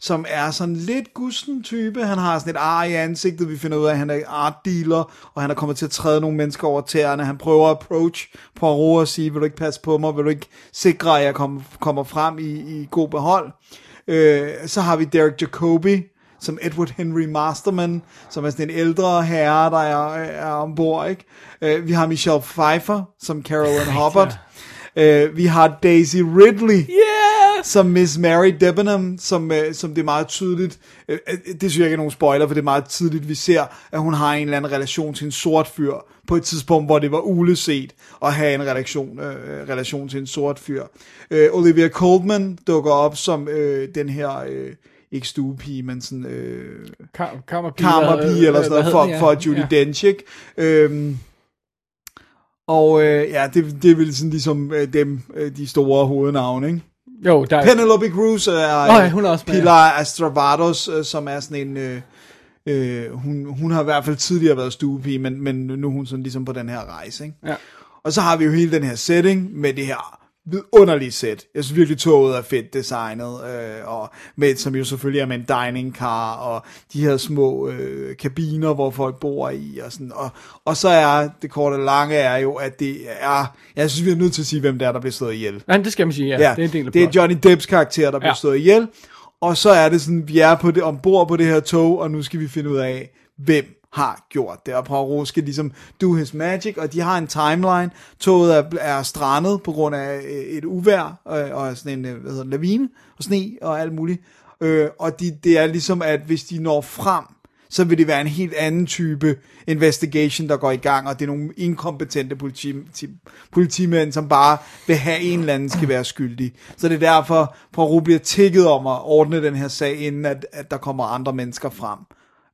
som er sådan lidt gussen type. Han har sådan et ar i ansigtet. Vi finder ud af, at han er art dealer, og han er kommet til at træde nogle mennesker over tæerne. Han prøver at approach Poirot og sige, vil du ikke passe på mig? Vil du ikke sikre, at jeg kommer, kommer frem i, i god behold? Øh, så har vi Derek Jacobi, som Edward Henry Masterman, som er sådan en ældre herre, der er, er ombord, ikke? Øh, vi har Michelle Pfeiffer, som Carolyn Hubbard. Øh, vi har Daisy Ridley, Yeah! Som Miss Mary Debenham, som, øh, som det er meget tydeligt, øh, øh, det synes jeg ikke er nogen spoiler, for det er meget tydeligt, vi ser, at hun har en eller anden relation til en sort fyr, på et tidspunkt, hvor det var uleset at have en relation, øh, relation til en sort fyr. Øh, Olivia Colman dukker op som øh, den her, øh, ikke stuepige, men sådan... Øh, Kar- Kammerpige, karmapige eller sådan noget for, for? Judy Ja. Dench, ikke? Øhm, og øh, ja, det, det er vel sådan ligesom øh, dem, øh, de store hovednavne, ikke? Jo, der er... Penelope Cruz er, Nå ja, hun er også med, Pilar Astravados, øh, som er sådan en... Øh, øh, hun, hun har i hvert fald tidligere været stuepige, men, men nu er hun sådan ligesom på den her rejse, ikke? Ja. Og så har vi jo hele den her setting med det her vidunderlige sæt. Jeg synes virkelig, toget er fedt designet, øh, og med, som jo selvfølgelig er med en dining car, og de her små øh, kabiner, hvor folk bor i, og sådan. Og, og så er det korte og lange er jo, at det er, jeg synes, vi er nødt til at sige, hvem det er, der bliver slået ihjel. Nej, det skal man sige, ja. ja det er en del af det er. Johnny Depps karakter, der bliver Ja. slået ihjel. Og så er det sådan, vi er på det, ombord på det her tog, og nu skal vi finde ud af, hvem har gjort det. Og Poirot skal ligesom do his magic, og de har en timeline. Toget er, er strandet på grund af øh, et uvær, og, øh, og sådan en, øh, hvad hedder lavine, og sne, og alt muligt. Øh, og de, det er ligesom, at hvis de når frem, så vil det være en helt anden type investigation, der går i gang, og det er nogle inkompetente politi, politimænd, som bare vil have en eller anden skal være skyldig. Så det er derfor, Poirot bliver tækket om at ordne den her sag, inden at, at der kommer andre mennesker frem.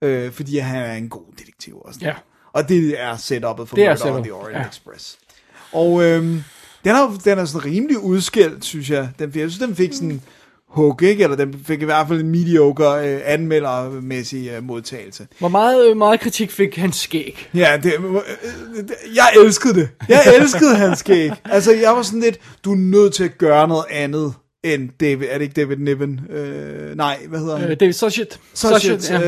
Øh, fordi han er en god detektiv også. Ja. Og det er setup'et for Det er Murder on the Orient ja. Express. Og øhm, den, er, den er sådan rimelig udskilt, synes jeg. Den, jeg synes, den fik sådan hug, ikke? Eller den fik i hvert fald en mediocre øh, anmeldermæssig øh, modtagelse. Hvor meget, øh, meget kritik fik hans skæg? Ja, det, øh, øh, jeg elskede det. Jeg elskede hans skæg. Altså, jeg var sådan lidt, du er nødt til at gøre noget andet end David, er det ikke David Niven? Øh, nej, hvad hedder han? Øh, David Suchet. Suchet, øh,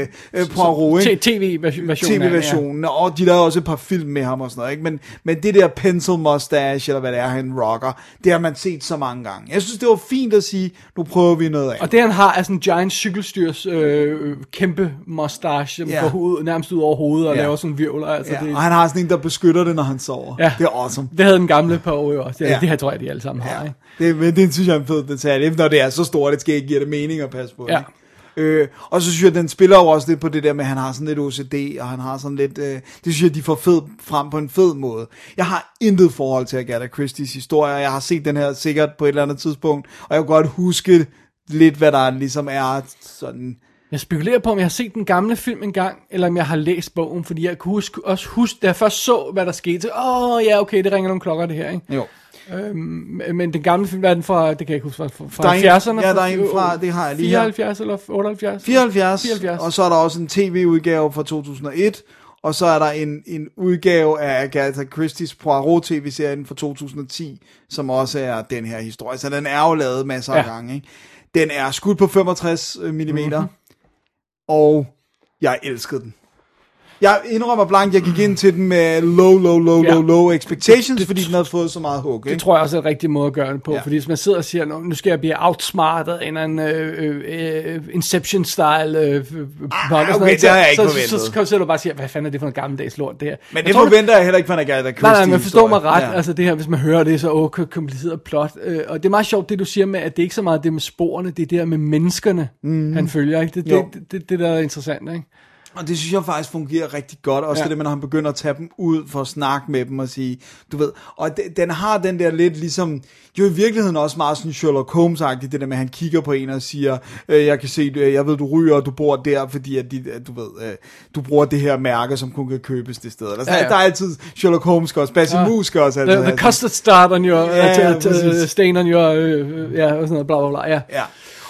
øh, øh, Poirot, ikke? TV-versionen. TV-versionen, og de lavede også et par film med ham og sådan noget, ikke? Men, men det der pencil mustache, eller hvad det er, han rocker, det har man set så mange gange. Jeg synes, det var fint at sige, nu prøver vi noget af. Og det han har er sådan en giant cykelstyrs øh, kæmpe mustache, Ja. går ud, nærmest ud over hovedet og Ja. laver sådan virvler. Altså, ja, det, og han har sådan en, der beskytter det, når han sover. Ja. Det er awesome. det havde den gamle på også. Det, Ja. ja. det her tror jeg, de alle sammen har. Ikke? Det, men det synes jeg er en fed detalje, når det er så stort, det skal ikke give det mening at passe på. Ja. ikke? Øh, og så synes jeg, den spiller jo også lidt på det der med, at han har sådan lidt OCD, og han har sådan lidt, øh, det synes jeg, de får fed frem på en fed måde. Jeg har intet forhold til Agatha Christie's historie, og jeg har set den her sikkert på et eller andet tidspunkt, og jeg kan godt huske lidt, hvad der ligesom er sådan... Jeg spekulerer på, om jeg har set den gamle film en gang, eller om jeg har læst bogen, fordi jeg kunne huske, også huske, da jeg først så, hvad der skete, åh oh, ja, okay, det ringer nogle klokker det her, ikke? Jo. Øhm, men den gamle film, hvad er den fra, det kan jeg ikke huske, fra, fra Der er en- 70'erne? ja, der er en fra- det har jeg lige her. 74 eller 78? 74, 74. og så er der også en tv-udgave fra 2001, og så er der en, en udgave af Agatha Christie's Poirot tv-serien fra 2010, som også er den her historie. Så den er jo lavet masser af Ja. gange. Ikke? Den er skudt på 65 mm, Mhm. og jeg elskede den. Jeg indrømmer blankt, jeg gik ind til den med low, low, low, Ja. low, low expectations, Det- det- fordi den havde fået så meget hug. Det Ikke? tror jeg også er en rigtig måde at gøre det på, Ja. fordi hvis man sidder og siger, "Nå, nu skal jeg blive outsmartet af en eller anden øh, øh, øh, Inception-style øh, sådan okay, det har jeg ikke så, forventet. så, så, så, så du bare og siger, hvad fanden er det for en gammeldags lort, det her. Men Jeg det tror, forventer jeg heller ikke fra en Agatha Christie. Nej, nej, men forstå mig ret, ja. altså det her, hvis man hører det, så åh, k- kompliceret plot. Øh, og det er meget sjovt, det du siger med, at det er ikke så meget det med sporene, det er det der med menneskerne, mm. han følger, ikke? Det, det, det, det, det, der er interessant, ikke? Og det synes jeg faktisk fungerer rigtig godt. Også ja. Det, når han begynder at tage dem ud for at snakke med dem og sige, du ved, og de, den har den der lidt ligesom, jo i virkeligheden også meget sådan Sherlock Holmes-agtigt, det der med, at han kigger på en og siger, øh, jeg kan se, øh, jeg ved, du ryger, og du bor der, fordi at de, at du ved, øh, du bruger det her mærke, som kun kan købes det sted. Altså, ja, Ja. Der er altid, Sherlock Holmes også, Basil ja. Skal også altid The, the custard start on your, Ja, præcis. stain on your, øh, ja, og sådan noget, bla bla bla, ja. Ja.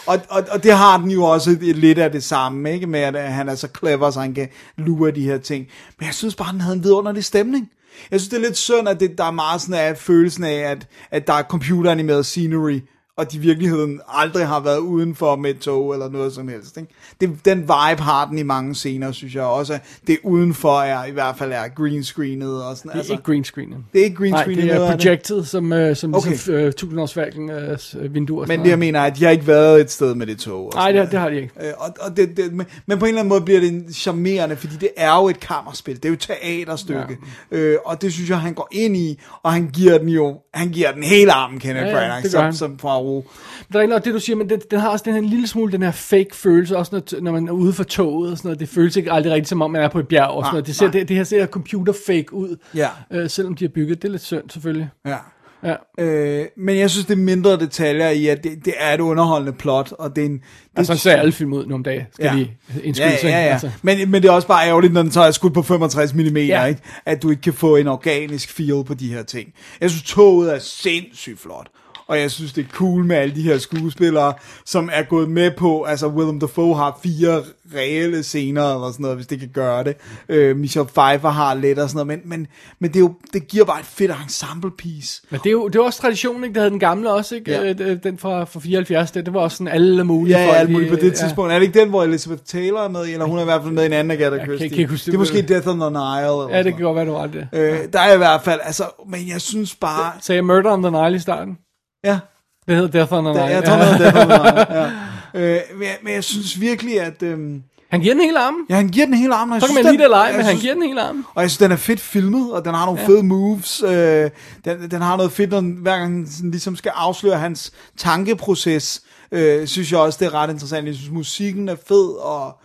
Og, og, og det har den jo også lidt af det samme, ikke? Med at han er så clever, så han kan lure de her ting. Men jeg synes bare, den havde en vidunderlig stemning. Jeg synes, det er lidt synd, at det, der er meget sådan af følelsen af, at, at der er computeranimeret scenery, og de i virkeligheden aldrig har været udenfor med et tog eller noget som helst. Ikke? Det, den vibe har den i mange scener, synes jeg også. Det udenfor er i hvert fald er green screenet og sådan. Det er altså, ikke green screenet. det er ikke green Nej, det er projected, som, øh, som Okay. ligesom, øh, tusindårsfalken øh, s- vinduer. Men det jeg mener er, at har ikke været et sted med det tog. og Nej, det, det har de ikke. Øh, og, og det, det, men, men på en eller anden måde bliver det charmerende, fordi det er jo et kammerspil, det er jo et teaterstykke, ja. øh, og det synes jeg, han går ind i, og han giver den jo, han giver den hele armen, Kenneth Ja, ja, Branagh, det som, som Poirot, bruge. Det er ikke nok det, du siger, men den, den har også den her lille smule, den her fake følelse, også når, når man er ude for toget og sådan noget. Det føles ikke aldrig rigtigt, som om man er på et bjerg og sådan Nej, noget. Det, ser, nej. det, det her ser computer fake ud, Ja. øh, selvom de har bygget. Det er lidt synd, selvfølgelig. Ja. Ja. Øh, men jeg synes, det er mindre detaljer i, at det, det er et underholdende plot, og det er en... Det Altså, så ser alle film ud nogle om dagen, skal Ja. ja. lige Ja, indskyde sig. ja, ja. Altså. Men, men det er også bare ærgerligt, når den så er skudt på 65 mm, ja. Ja. ikke? at du ikke kan få en organisk feel på de her ting. Jeg synes, toget er sindssygt flot. Og jeg synes, det er cool med alle de her skuespillere, som er gået med på, altså Willem Dafoe har fire reelle scener, eller sådan noget, hvis det kan gøre det. Øh, Michelle Pfeiffer har lidt og sådan noget, men, men, men det, er jo, det giver bare et fedt ensemble piece. Men det er jo det er også tradition, ikke? Det havde den gamle også, ikke? Ja. Ja. Den fra, fra 74, det, det var også sådan alle mulige Ja, ja, folk. alt muligt på det tidspunkt. Er det ikke den, hvor Elizabeth Taylor er med eller hun er i hvert fald med i en anden Agatha Christie? kan huske det er måske Death on the Nile. Eller Ja, ja det kan godt være, du har det. Øh, der er i hvert fald, altså, men jeg synes bare... Sagde jeg Murder on the Nile i starten? Ja, Det hedder Death on the det, Nile. jeg tror, det hedder Death on the Nile. Ja. Øh, men, jeg, men jeg synes virkelig, at... Øhm, Han giver den hele armen. ja, han giver den hele armen. Så kan man lide det eller ej, men han giver den hele armen. Og jeg synes, den er fedt filmet, og den har nogle ja. fede moves. Øh, den, den har noget fedt, når, den- hver gang den sådan ligesom skal afsløre hans tankeproces. Øh, synes jeg også, det er ret interessant. Jeg synes, musikken er fed, og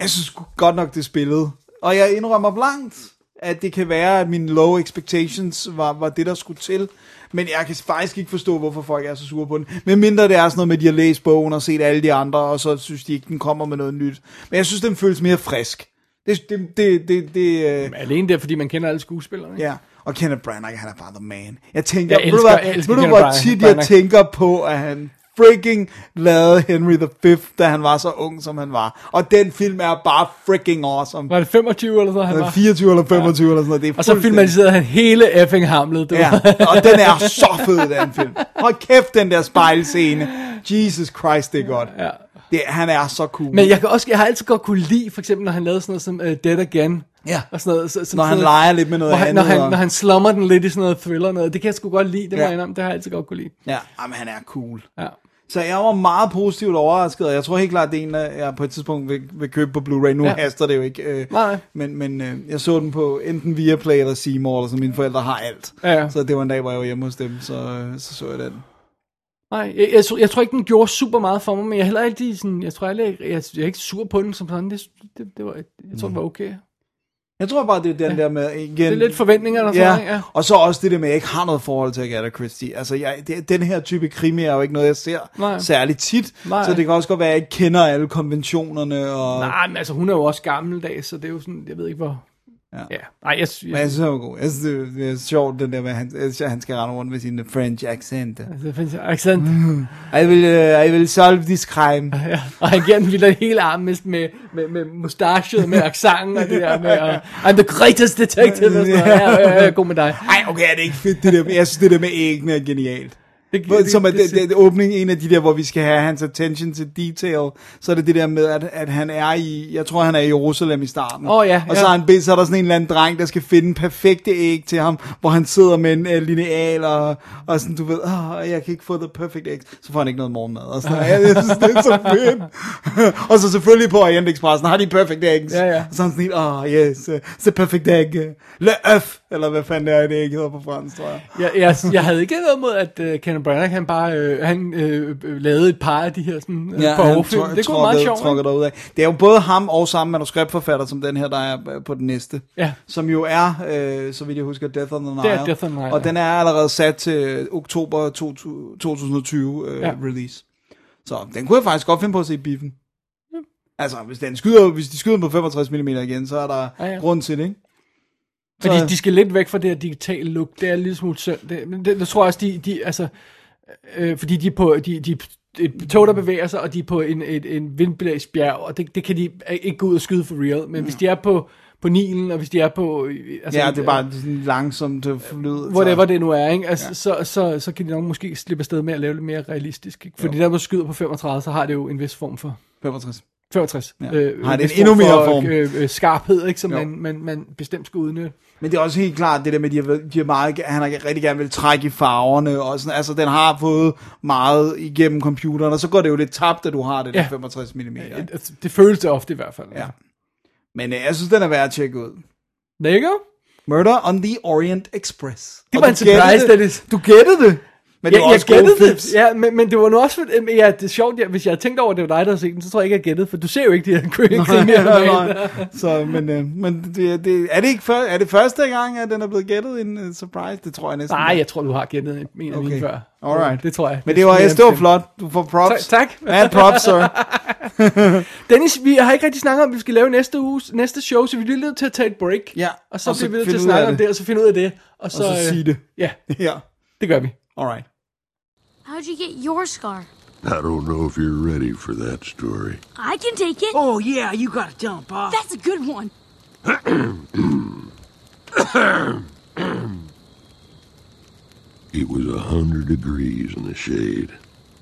jeg synes godt nok, det er spillet. Og jeg indrømmer blankt, at det kan være, at mine low expectations var, var det, der skulle til. Men jeg kan faktisk ikke forstå, hvorfor folk er så sure på den. Men mindre det er sådan noget med, at de har læst bogen og set alle de andre, og så synes de ikke, den kommer med noget nyt. Men jeg synes, den føles mere frisk. Det, det, det, det, det øh, Alene der, fordi man kender alle skuespillerne. ikke? Ja, og Kenneth Branagh, han er bare the man. Jeg tænker, Jeg ved du elsker- hvad- jeg elsker ved du, hvor Branagh- tit jeg Branagh. tænker på, at han freaking lavede Henry V, da han var så ung, som han var. Og den film er bare freaking awesome. Var det 25 eller så, han var? 24 eller 25 eller sådan noget. Det er Og så filmatiserede han hele effing Hamlet. Du. Ja, og den er så fed, den film. Hold kæft, den der spejlscene. Jesus Christ, det er godt. Ja. Det, han er så cool. Men jeg, kan også, jeg har altid godt kunne lide, for eksempel, når han lavede sådan noget som uh, Dead Again. Ja. Og sådan noget, så, som Når han sådan leger lidt med noget han, andet, Når han, og- når han slummer den lidt i sådan noget thriller noget. Det kan jeg sgu godt lide, det Ja. indrømme. Det har jeg altid godt kunne lide. Ja, jamen, han er cool. Ja. Så jeg var meget positivt overrasket, og jeg tror helt klart, det er en, jeg på et tidspunkt vil, vil købe på Blu-ray. Nu ja. Haster det jo ikke. Øh, Nej. Men, men øh, jeg så den på enten Viaplay eller Seymour, eller så mine forældre har alt. Ja. Så det var en dag, hvor jeg var hjemme hos dem, så, øh, så så jeg den. Nej, jeg, jeg, tror- jeg, tror ikke, den gjorde super meget for mig, men jeg er heller ikke sådan, jeg tror heller ikke, jeg, jeg er ikke sur på den som sådan. Det, det, det var, jeg tror, det var okay. Jeg tror bare, det er den der med, igen... Det er lidt forventninger, der Ja, sådan, ja. og så også det der med, at jeg ikke har noget forhold til Agatha Christie. Altså, jeg, det, den her type krimi er jo ikke noget, jeg ser Nej. særligt tit. Nej. Så det kan også godt være, at jeg ikke kender alle konventionerne. Og, Nej, men altså, hun er jo også gammeldags, så det er jo sådan, jeg ved ikke, hvor... Ja. ja. Nej, jeg, Men jeg jeg, synes, det var god. Jeg synes, det, det er sjovt, den der med, han, at han skal rende rundt med sin French accent. altså, findes accent. I will, uh, I will solve this crime. Ja, og han giver den vildt hele armen med, med, med, med med accenten og det der med, uh, I'm the greatest detective, og sådan noget. Ja, ja, ja, god med dig. Ej, okay, er det ikke fedt, det der? Jeg synes, det der med æggene er genialt. Det, Hvor- Som er det, det, det, åbning, en af de der, hvor vi skal have hans attention to detail, så er det det der med, at, at han er i, jeg tror han er i Jerusalem i starten. Åh, ja, Og så, ja. er han, så er der sådan en eller anden dreng, der skal finde perfekte æg til ham, hvor han sidder med en uh, lineal, og, og sådan, du ved, oh, jeg kan ikke få the perfect egg. Så får han ikke noget morgenmad. Og sådan, jeg, jeg synes, det er så fedt. og så selvfølgelig på Orient Expressen har de perfect eggs. Ja, ja. Og så er han sådan, oh yes, uh, the perfect egg. Le œuf, eller hvad fanden det er, det æg hedder på fransk, tror jeg. jeg, jeg, jeg havde ikke noget mod, at uh, Kenneth Branagh, han bare øh, han, øh, lavede et par af de her sådan, øh, Ja, han Det kunne være meget sjovt. Af. Det er jo både ham og samme manuskriptforfatter som den her, der er øh, på den næste. Ja. Som jo er, øh, så vidt jeg husker, Death on the Nile. Det er Death on the Nile, Og ja. den er allerede sat til oktober 2020 øh, Ja. release. Så den kunne jeg faktisk godt finde på at se i biffen. Altså, hvis, den skyder, hvis de skyder på 65 mm igen, så er der ja. ja. grund til det, ikke? Fordi Så- de skal lidt væk fra det her digitale look. Det er lille smule synd. Det, men det, det tror jeg også, de, de altså, øh, fordi de er på, de, de, et tog, der bevæger sig, og de er på en, et, en vindblæst bjerg, og det, det kan de ikke gå ud og skyde for real. Men hvis de er på, på Nilen, og hvis de er på... øh, Altså, Ja, det er bare sådan langsomt øh, flyet. Whatever det nu er, ikke? Altså, ja. så, så, så kan de nok måske slippe afsted med at lave det mere realistisk. Ikke? Fordi der, hvor skyder på 35, så har det jo en vis form for... 65. 65. Ja. Har det en endnu mere for, form. Øh, øh, skarphed, ikke? Som Jo. man, man, man bestemt skal udnytte. Men det er også helt klart det der med, at de har, de har meget, han har rigtig gerne vil trække i farverne, og sådan, altså den har fået meget igennem computeren, og så går det jo lidt tabt, at du har det der Ja. 65 mm. Ikke? Altså, det føles det ofte i hvert fald. Ja. Men øh, jeg synes, den er værd at tjekke ud. There you go. Murder on the Orient Express. Det var en surprise, det. Dennis. Du gættede det. Men det var jeg, også jeg gode det, ja, men, men det var nu også, for, ja, det er sjovt, ja, hvis jeg havde tænkt over, at det var dig, der havde set den, så tror jeg ikke, jeg gættede, for du ser jo ikke de her krimier. Nej, så, men, øh, men det, det, er det ikke før, er det første gang, at den er blevet gættet en uh, surprise? Det tror jeg næsten. Nej, jeg tror, du har gættet en af Okay. mine før. Alright. Det tror jeg. Men det det var jeg flot. Du får props. Tak- tak. Mad props, sir. Dennis, vi har ikke rigtig snakket om, at vi skal lave næste uges, næste show, så vi bliver nødt til at tage et break. Ja, Og så og så bliver vi nødt til at snakke om det. det, og så finde ud af det. Og så, Og så øh, sige det. Ja, ja, det gør vi. alright. How'd you get your scar? I don't know if you're ready for that story. I can take it. Oh, yeah, you gotta tell him, Bob. That's a good one. It was a hundred degrees in the shade.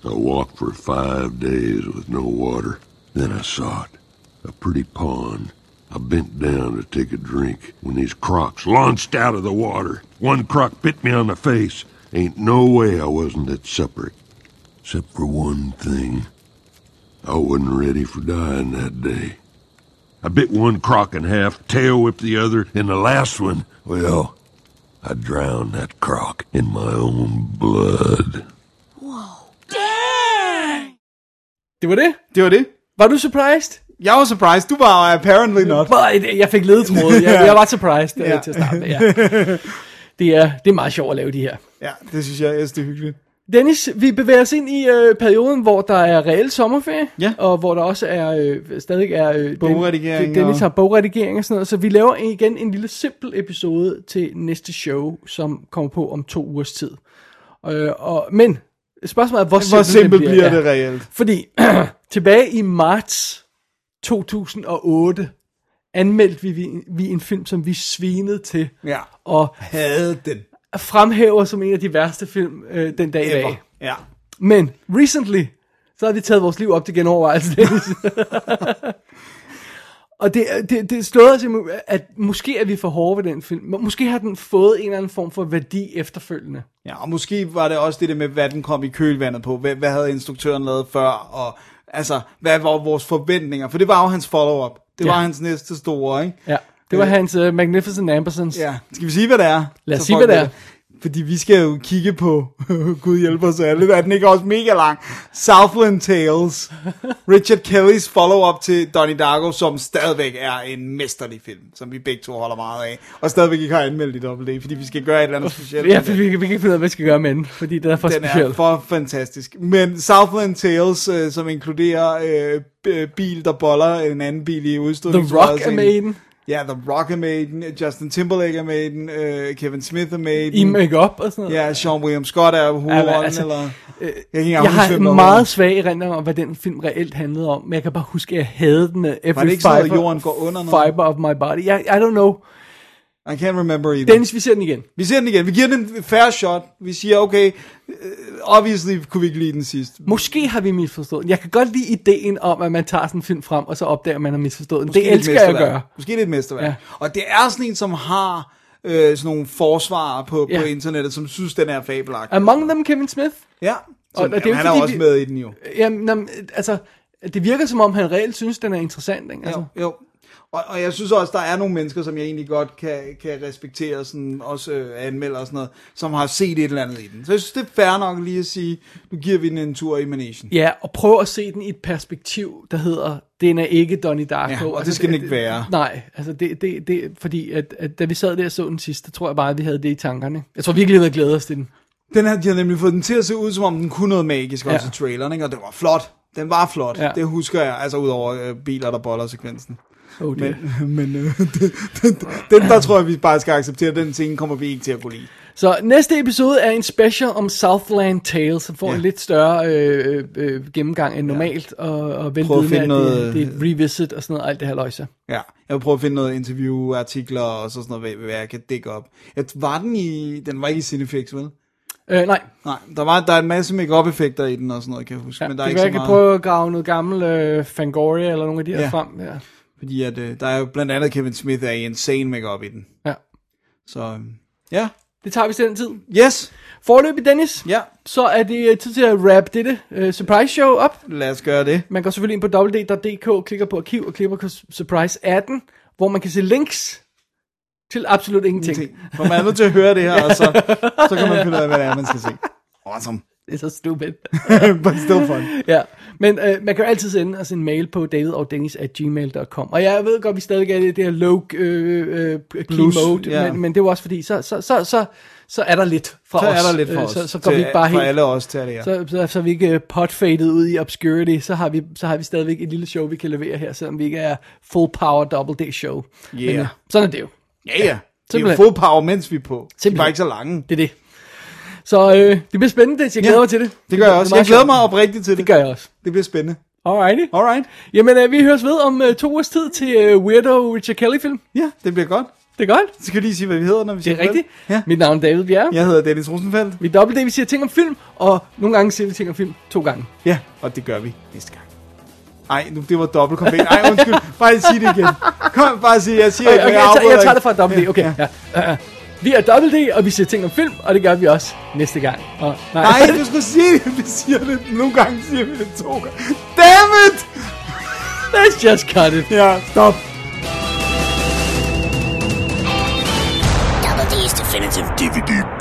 I walked for five days with no water. Then I saw it. A pretty pond. I bent down to take a drink when these crocs launched out of the water. One croc bit me on the face. Ain't no way I wasn't at supper. Except for one thing. I wasn't ready for dying that day. I bit one croc in half, tail whipped the other, and the last one, well, I drowned that croc in my own blood. Det var det. Det var det. Var du surprised? Jeg var surprised. Du var apparently not. Nej, jeg fik ledetråd. Jeg, jeg var surprised Ja. ja. til at starte med. Ja. Det, er, det er meget sjovt at lave de her. Ja, det synes jeg, synes, det er hyggeligt. Dennis, vi bevæger os ind i øh, perioden, hvor der er reel sommerferie, Ja. og hvor der også er øh, stadig er øh, Bogredigering Den, Dennis og- har bogredigering og sådan noget, så vi laver igen en lille simpel episode til næste show, som kommer på om to ugers tid. Øh, og, men spørgsmålet er, hvor, Hvor simpelt bliver ja. det reelt? Fordi tilbage i marts 2008 anmeldte vi, vi, vi en film, som vi svinede til, Ja. og Havde den. Fremhæver som en af de værste film øh, den dag i Ever. dag. Ja. Men recently, så har vi taget vores liv op til genovervejelse. Og det, det, det slået os, at måske er vi for hårde ved den film. Måske har den fået en eller anden form for værdi efterfølgende. Ja, og måske var det også det der med, hvad den kom i kølvandet på. Hvad, hvad havde instruktøren lavet før? Og altså, hvad var vores forventninger? For det var jo hans follow-up. Det Ja. var hans næste store, ikke? Ja, det var hans uh, Magnificent Ambersons. Ja. Skal vi sige, hvad det er? Lad os sige, hvad det er. Fordi vi skal jo kigge på, Gud hjælper os alle, er den ikke også mega lang? Southland Tales. Richard Kellys follow-up til Donnie Darko, som stadigvæk er en mesterlig film, som vi begge to holder meget af. Og stadigvæk ikke har anmeldt i dobbelt fordi vi skal gøre et eller andet specielt. Ja, for vi, vi kan ikke finde ud af, hvad vi skal gøre med den, fordi den er for Den speciel. er for fantastisk. Men Southland Tales, øh, som inkluderer øh, bil, der boller en anden bil i udstødning. The Rock er med i den. Ja, The Rock er med i den. Justin Timberlake er med i den. Øh, Kevin Smith er med i make-up og sådan noget. Ja, Sean William Scott er hovedrollen, Ja, altså, eller... Jeg, kan ikke Jeg har en meget svag erindring om, hvad den film reelt handlede om, men jeg kan bare huske, at jeg havde den med every Var det ikke sådan noget, fiber, jorden går under noget? fiber of my body. I, I don't know. I can't remember either. Dennis, vi ser den igen. Vi ser den igen. Vi giver den en fair shot. Vi siger, okay, uh, obviously kunne vi ikke lide den sidst. Måske har vi misforstået den. Jeg kan godt lide ideen om, at man tager sådan en film frem, og så opdager, at man har misforstået den. Måske Det er et elsker jeg at gøre. Måske er det et mesterværk. Ja. Og det er sådan en, som har øh, sådan nogle forsvarer på, Ja. på internettet, som synes, den er fabelagtig. Among them, Kevin Smith. Ja. Så, og det er jamen, han er også vi- med i den jo. Jamen, jamen, altså, det virker som om, han reelt synes, den er interessant. Ikke? Altså, Jo, jo. Og, og jeg synes også, der er nogle mennesker, som jeg egentlig godt kan, kan respektere, sådan, også øh, anmelder og sådan noget, som har set et eller andet i den. Så jeg synes, det er fair nok lige at sige, nu giver vi den en tur i Manation. Ja, og prøv at se den i et perspektiv, der hedder, den er ikke Donnie Darko. Ja, og det Altså, skal den ikke være. Nej, altså det, det, det fordi at, at da vi sad der og så den sidste, tror jeg bare, at vi havde det i tankerne. Jeg tror virkelig, vi havde glædet os til den. Den her, de har nemlig fået den til at se ud, som om den kunne noget magisk også Ja. i traileren, ikke? og det var flot. Den var flot. Ja. Det husker jeg, altså udover øh, biler, der boller sekvensen. Oh. Men, men øh, den, den, den, der tror jeg, vi bare skal acceptere, den scene kommer vi ikke til at kunne lide. Så næste episode er en special om Southland Tales, som får Ja. en lidt større øh, øh, gennemgang end normalt, og, og vel Prøv at at noget- det, det er et revisit og sådan noget, alt det her løjse. Ja, jeg vil prøve at finde noget interview, artikler og så sådan noget, hvad, hvad jeg kan dække op. Jeg, var den i, den var ikke i Cinefix, vel? Øh, nej, Nej, der, var, der er en masse make effekter i den og sådan noget, kan jeg huske. ja, men der det er ikke så jeg kan meget, prøve at grave noget gammel øh, Fangoria eller nogle af de her Ja. frem. Ja. Fordi at, øh, der er jo blandt andet Kevin Smith er i insane make i den. ja. Så øh, ja, Det tager vi til den tid. yes, Forløbig, Dennis, ja, så er det øh, tid til at wrap dette uh, surprise show op. lad os gøre det. Man går selvfølgelig ind på www.dk, klikker på arkiv og klikker på surprise 18, hvor man kan se links til absolut ingenting. Ting. For man er nødt til at høre det her, og så, så kan man finde ud af, hvad det er, man skal se. Awesome. Det er så stupid. But still fun. ja, men øh, man kan jo altid sende os en mail på davidogdennis.gmail.com. Og jeg ved godt, vi stadig er i det her low øh, øh, key Blues, mode, ja. men, men det er jo også fordi, så, så, så, så, så er der lidt fra Så os. er der lidt Øh, os. Så, så går til, vi ikke bare for helt... alle os til det, ja. Så, så, så er vi ikke øh, potfaded ud i obscurity, så har, vi, så har vi stadigvæk et lille show, vi kan levere her, selvom vi ikke er full power double day show. Yeah. Men, øh, sådan er det jo. Ja, ja. Det er jo Simpelthen. full power, mens vi er på. De er Simpelthen. bare ikke så lange. Det er det. Så øh, det bliver spændende, jeg glæder Ja, mig til det. Det gør jeg også. Jeg glæder mig oprigtigt til det. Det gør jeg også. Det bliver spændende. Alrighty. Alright. Jamen, øh, vi høres ved om øh, to ugers tid til øh, Weirdo Richard Kelly-film. Ja, det bliver godt. Det er godt. Så vi lige sige, hvad vi hedder, når vi Det siger er rigtigt. Ja. Mit navn er David Bjerre. Jeg hedder Dennis Rosenfeldt. Vi er dobbelt det, vi siger ting om film, og nogle gange siger vi ting om film to gange. Ja, og det gør vi næste gang. Ej, nu, det var dobbelt konfekt. Ej, undskyld. Bare sig det igen. Kom, bare sig, jeg siger Okay, okay, men jeg, tager, jeg tager det fra dobbelt D. Okay, ja. ja. Vi er dobbelt D, og vi siger ting om film, og det gør vi også næste gang. Og, Nej, du skulle sige det. Vi siger det. Nogle gange siger vi det to gange. Damn it! Let's just cut it. Ja, stop. Double D's Definitive DVD